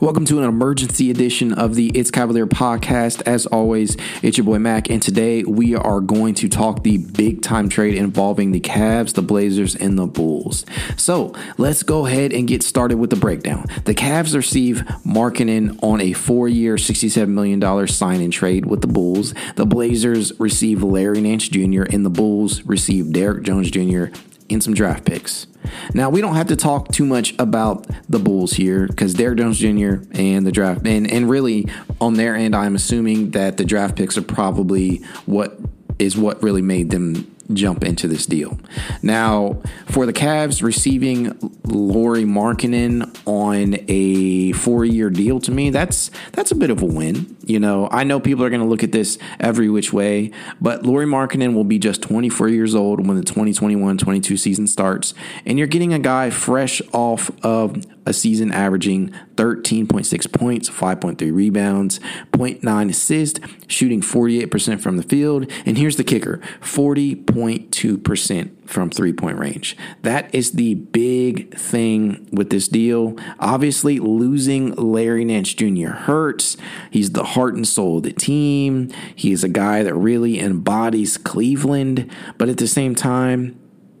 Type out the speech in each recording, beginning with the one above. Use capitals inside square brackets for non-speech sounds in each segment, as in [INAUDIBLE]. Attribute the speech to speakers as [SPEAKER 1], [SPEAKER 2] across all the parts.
[SPEAKER 1] Welcome to an emergency edition of the It's Cavalier podcast. As always, it's your boy Mac, and today we are going to talk the big time trade involving the Cavs, the Blazers, and the Bulls. So let's go ahead and get started with the breakdown. The Cavs receive Markkanen on a four year, $67 million sign in trade with the Bulls. The Blazers receive Larry Nance Jr., and the Bulls receive Derrick Jones Jr. and some draft picks. Now we don't have to talk too much about the Bulls here because Derrick Jones Jr. and the draft and and really on their end, I'm assuming that the draft picks are probably what is what really made them jump into this deal. Now, for the Cavs receiving Lauri Markkanen on a four-year deal to me, that's that's a bit of a win. You know, I know people are going to look at this every which way, but Lauri Markkanen will be just 24 years old when the 2021-22 season starts, and you're getting a guy fresh off of a season averaging 13.6 points, 5.3 rebounds, 0.9 assists, shooting 48% from the field, and here's the kicker, 40.2% from three point range. That is the big thing with this deal. Obviously, losing Larry Nance Jr. hurts. He's the heart and soul of the team. He is a guy that really embodies Cleveland, but at the same time,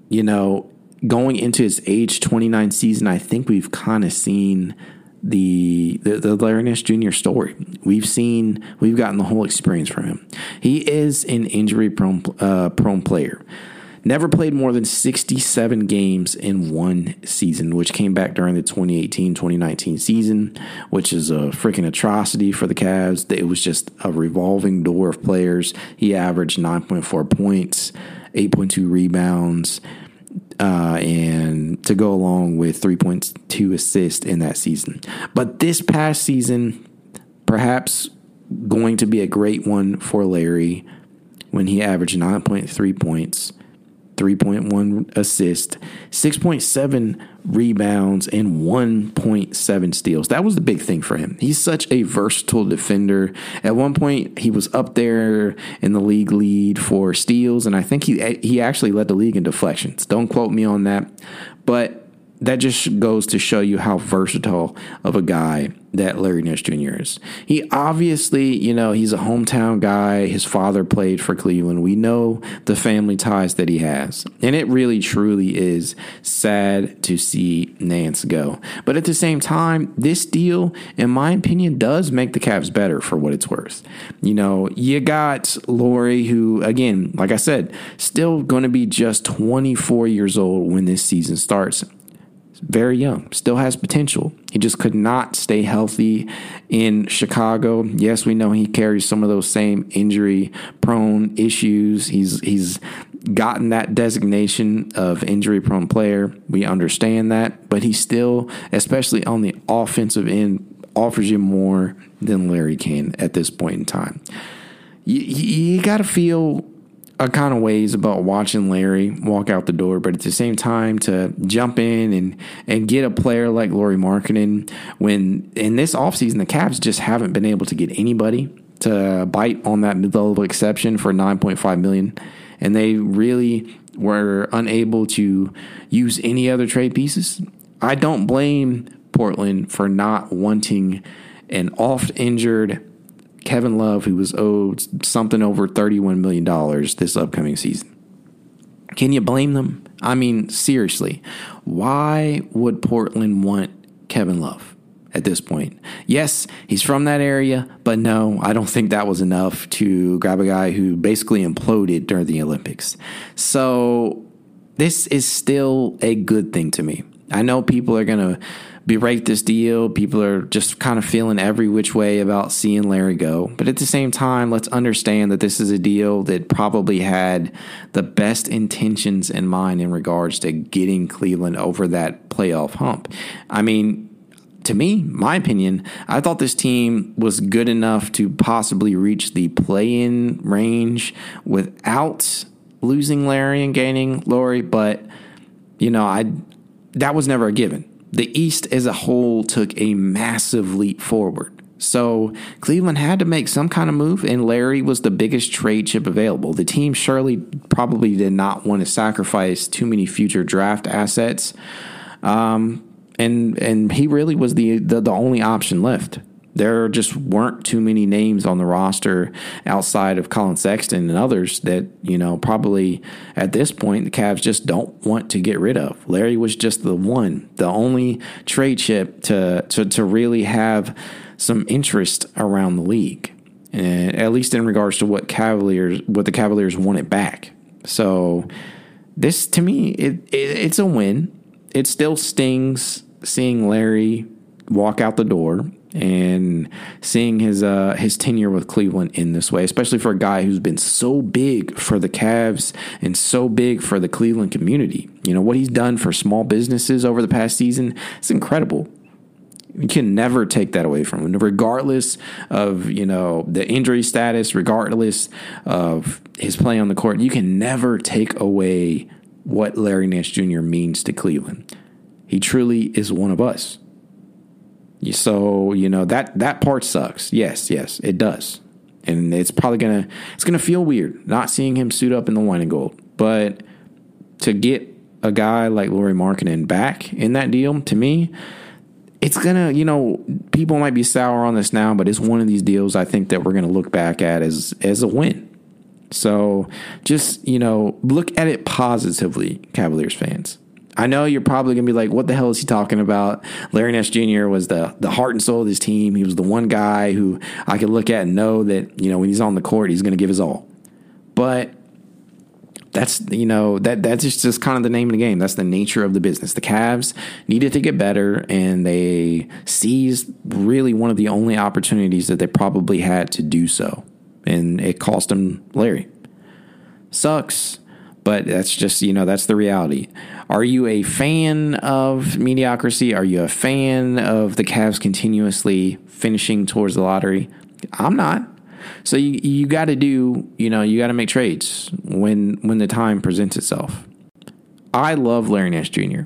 [SPEAKER 1] you know, going into his age 29 season, I think we've kind of seen the the, the Larry Nance Jr. story. We've seen we've gotten the whole experience from him. He is an injury prone uh, prone player. Never played more than 67 games in one season, which came back during the 2018 2019 season, which is a freaking atrocity for the Cavs. It was just a revolving door of players. He averaged 9.4 points, 8.2 rebounds, uh, and to go along with 3.2 assists in that season. But this past season, perhaps going to be a great one for Larry when he averaged 9.3 points 3.1 assists, 6.7 rebounds, and 1.7 steals. That was the big thing for him. He's such a versatile defender. At one point, he was up there in the league lead for steals, and I think he he actually led the league in deflections. Don't quote me on that, but that just goes to show you how versatile of a guy that Larry Nance Jr. is. He obviously, you know, he's a hometown guy. His father played for Cleveland. We know the family ties that he has. And it really, truly is sad to see Nance go. But at the same time, this deal, in my opinion, does make the Cavs better for what it's worth. You know, you got Lauri, who, again, like I said, still going to be just 24 years old when this season starts very young, still has potential. He just could not stay healthy in Chicago. Yes, we know he carries some of those same injury prone issues. He's he's gotten that designation of injury prone player. We understand that, but he still, especially on the offensive end, offers you more than Larry can at this point in time. You, you got to feel Uh, a kind of ways about watching Larry walk out the door, but at the same time to jump in and and get a player like Lauri Markkanen when in this offseason the Cavs just haven't been able to get anybody to bite on that mid-level exception for 9.5 million and they really were unable to use any other trade pieces. I don't blame Portland for not wanting an oft injured Kevin Love, who was owed something over $31 million this upcoming season. Can you blame them? I mean, seriously, why would Portland want Kevin Love? at this point. Yes, he's from that area, but no, I don't think that was enough to grab a guy who basically imploded during the Olympics. So this is still a good thing to me. I know people are going to berate this deal. People are just kind of feeling every which way about seeing Larry go. But at the same time, let's understand that this is a deal that probably had the best intentions in mind in regards to getting Cleveland over that playoff hump. I mean, to me, my opinion, I thought this team was good enough to possibly reach the play in range without losing Larry and gaining Lauri, but you know, I that was never a given. The East as a whole took a massive leap forward. So Cleveland had to make some kind of move, and Larry was the biggest trade chip available. The team surely probably did not want to sacrifice too many future draft assets. Um, and and he really was the, the, the only option left. There just weren't too many names on the roster outside of Collin Sexton and others that, you know, probably at this point the Cavs just don't want to get rid of. Larry was just the one, the only trade chip to to, to really have some interest around the league. And at least in regards to what Cavaliers what the Cavaliers wanted back. So this to me it, it it's a win. It still stings seeing Larry walk out the door and seeing his uh, his tenure with Cleveland in this way, especially for a guy who's been so big for the Cavs and so big for the Cleveland community. You know what he's done for small businesses over the past season. It's incredible. You can never take that away from him, regardless of you know the injury status, regardless of his play on the court. You can never take away what Larry Nance Jr. means to Cleveland. He truly is one of us. So you know that that part sucks. Yes, yes, it does, and it's probably gonna it's gonna feel weird not seeing him suit up in the wine and gold. But to get a guy like Lauri Markkanen back in that deal, to me, it's gonna you know people might be sour on this now, but it's one of these deals I think that we're gonna look back at as as a win. So just you know look at it positively, Cavaliers fans. I know you're probably gonna be like, "What the hell is he talking about?" Larry Nance Jr. was the the heart and soul of this team. He was the one guy who I could look at and know that you know when he's on the court, he's gonna give his all. But that's you know that that's just, just kind of the name of the game. That's the nature of the business. The Cavs needed to get better, and they seized really one of the only opportunities that they probably had to do so, and it cost them Larry. Sucks but that's just you know that's the reality. Are you a fan of mediocrity? Are you a fan of the Cavs continuously finishing towards the lottery? I'm not. So you you got to do you know you got to make trades when when the time presents itself. I love Larry Nance Jr.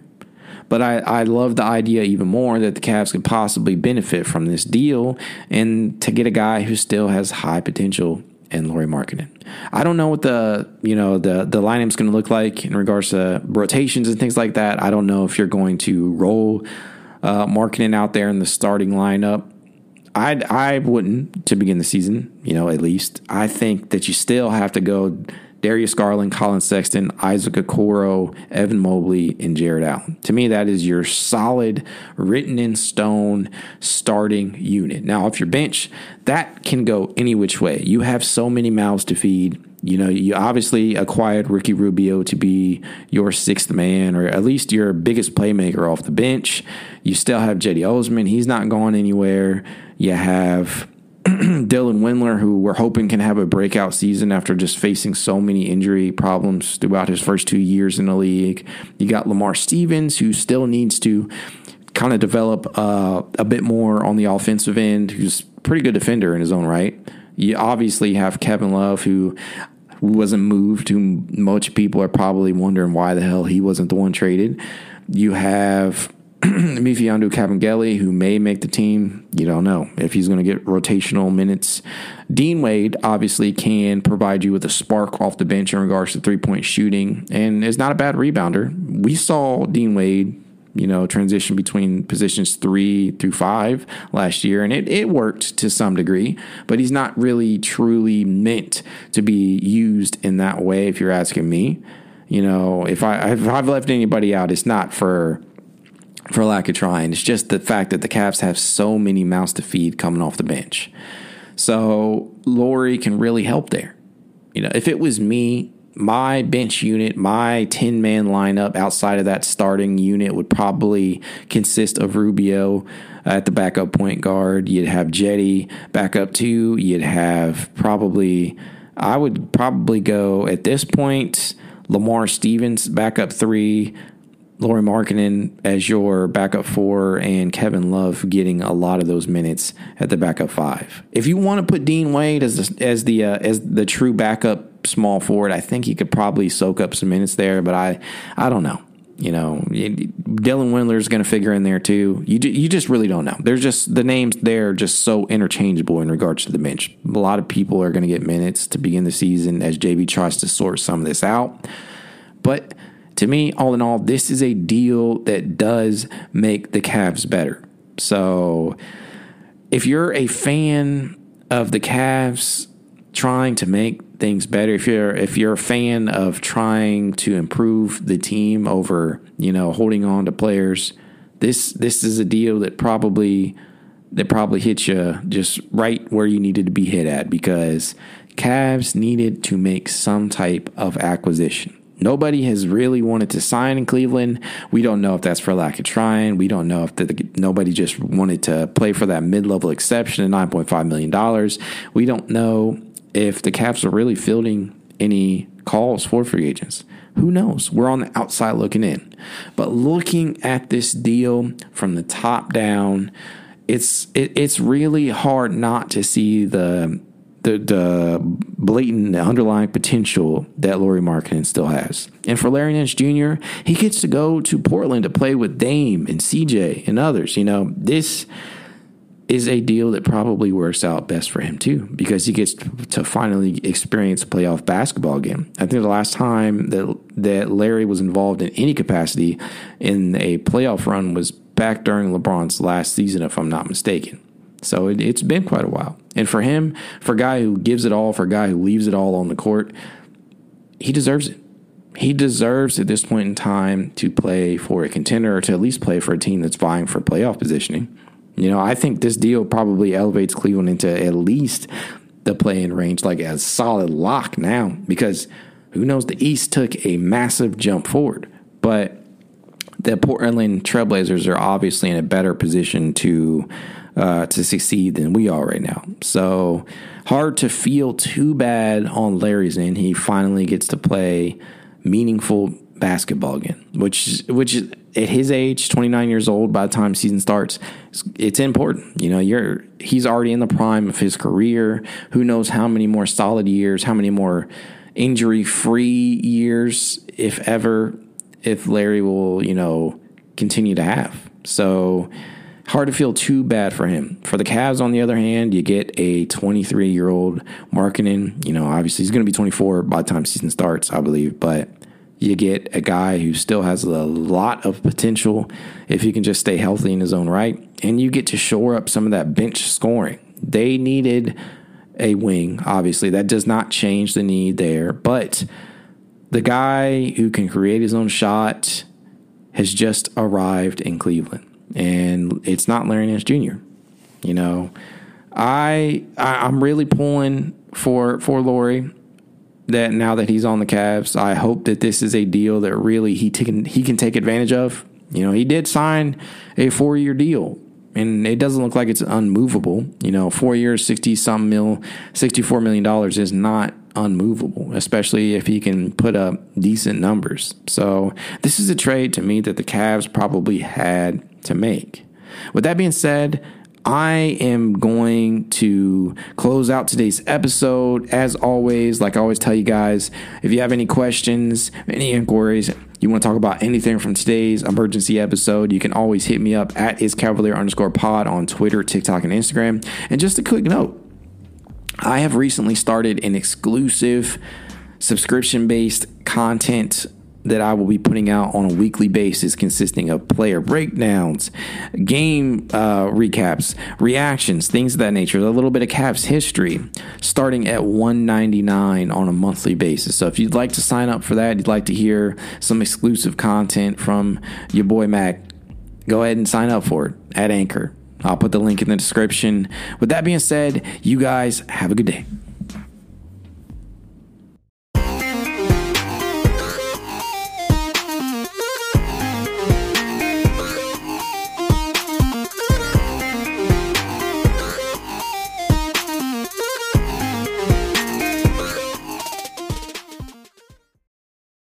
[SPEAKER 1] But I, I love the idea even more that the Cavs could possibly benefit from this deal and to get a guy who still has high potential and Lauri Markkanen. I don't know what the you know the the lineup's going to look like in regards to rotations and things like that. I don't know if you're going to roll uh, Markkanen out there in the starting lineup. I I wouldn't to begin the season. You know, at least I think that you still have to go Darius Garland, Collin Sexton, Isaac Okoro, Evan Mobley, and Jarrett Allen. To me, that is your solid, written in stone starting unit. Now, if your bench, that can go any which way. You have so many mouths to feed. You know, you obviously acquired Ricky Rubio to be your sixth man, or at least your biggest playmaker off the bench. You still have Cedi Osman. He's not going anywhere. You have [CLEARS THROAT] Dylan Windler, who we're hoping can have a breakout season after just facing so many injury problems throughout his first two years in the league. You got Lamar Stevens, who still needs to kind of develop uh, a bit more on the offensive end, who's pretty good defender in his own right. You obviously have Kevin Love, who wasn't moved, who most people are probably wondering why the hell he wasn't the one traded. You have [CLEARS THROAT] Mfiondu Kabengele, who may make the team. You don't know if he's going to get rotational minutes. Dean Wade obviously can provide you with a spark off the bench in regards to three point shooting, and is not a bad rebounder. We saw Dean Wade, you know, transition between positions three through five last year, and it, it worked to some degree, but he's not really truly meant to be used in that way, if you're asking me. You know, if I if I've left anybody out, it's not for for lack of trying. It's just the fact that the Cavs have so many mouths to feed coming off the bench. So Lauri can really help there. You know, if it was me, my bench unit, my 10 man lineup outside of that starting unit would probably consist of Rubio at the backup point guard. You'd have Cedi backup two. You'd have probably, I would probably go at this point, Lamar Stevens backup three. Lauri Markkanen as your backup four and Kevin Love getting a lot of those minutes at the backup five. If you want to put Dean Wade as the, as the uh, as the true backup small forward, I think he could probably soak up some minutes there. But I I don't know. You know, Dylan Windler is going to figure in there too. You you just really don't know. There's just the names there just so interchangeable in regards to the bench. A lot of people are going to get minutes to begin the season as JB tries to sort some of this out, but to me, all in all, this is a deal that does make the Cavs better. So if you're a fan of the Cavs trying to make things better, if you're if you're a fan of trying to improve the team over, you know, holding on to players, this this is a deal that probably that probably hits you just right where you needed to be hit at because Cavs needed to make some type of acquisition. Nobody has really wanted to sign in Cleveland. We don't know if that's for lack of trying. We don't know if the, nobody just wanted to play for that mid level exception at $9.5 million. We don't know if the Cavs are really fielding any calls for free agents. Who knows? We're on the outside looking in. But looking at this deal from the top down, it's it, it's really hard not to see the the, the blatant underlying potential that Lauri Markkanen still has. And for Larry Nance Jr., he gets to go to Portland to play with Dame and CJ and others. You know, this is a deal that probably works out best for him too, because he gets to finally experience playoff basketball again. I think the last time that that Larry was involved in any capacity in a playoff run was back during LeBron's last season, if I'm not mistaken. So it, it's been quite a while. And for him, for a guy who gives it all, for a guy who leaves it all on the court, he deserves it. He deserves at this point in time to play for a contender or to at least play for a team that's vying for playoff positioning. You know, I think this deal probably elevates Cleveland into at least the play in range, like a solid lock now, because who knows? The East took a massive jump forward, but the Portland Trailblazers are obviously in a better position to uh, to succeed than we are right now. So hard to feel too bad on Larry's end. He finally gets to play meaningful basketball again, which which at his age, 29 years old, by the time season starts, it's important. You know, you're he's already in the prime of his career. Who knows how many more solid years, how many more injury free years, if ever, if Larry will, you know, continue to have. So hard to feel too bad for him. For the Cavs, on the other hand, you get a 23 year old Markkanen. You know, obviously he's going to be 24 by the time season starts, I believe, but you get a guy who still has a lot of potential if he can just stay healthy in his own right, and you get to shore up some of that bench scoring. They needed a wing, obviously. That does not change the need there, but the guy who can create his own shot has just arrived in Cleveland and it's not Larry Nance Jr. You know, I, I am really pulling for for Lauri that now that he's on the Cavs, I hope that this is a deal that really he can he can take advantage of. You know, he did sign a four year deal, and it doesn't look like it's unmovable. You know, four years, sixty some mil, sixty four million dollars is not unmovable, especially if he can put up decent numbers. So this is a trade to me that the Cavs probably had to make. With that being said, I am going to close out today's episode. As always, like I always tell you guys, if you have any questions, any inquiries, you want to talk about anything from today's emergency episode, you can always hit me up at is cavalier underscore pod on Twitter, TikTok, and Instagram. And just a quick note, I have recently started an exclusive subscription based content that I will be putting out on a weekly basis, consisting of player breakdowns, game uh, recaps, reactions, things of that nature, a little bit of Cavs history, starting at 199 on a monthly basis. So if you'd like to sign up for that, you'd like to hear some exclusive content from your boy Mac, go ahead and sign up for it at Anchor. I'll put the link in the description. With that being said, you guys have a good day.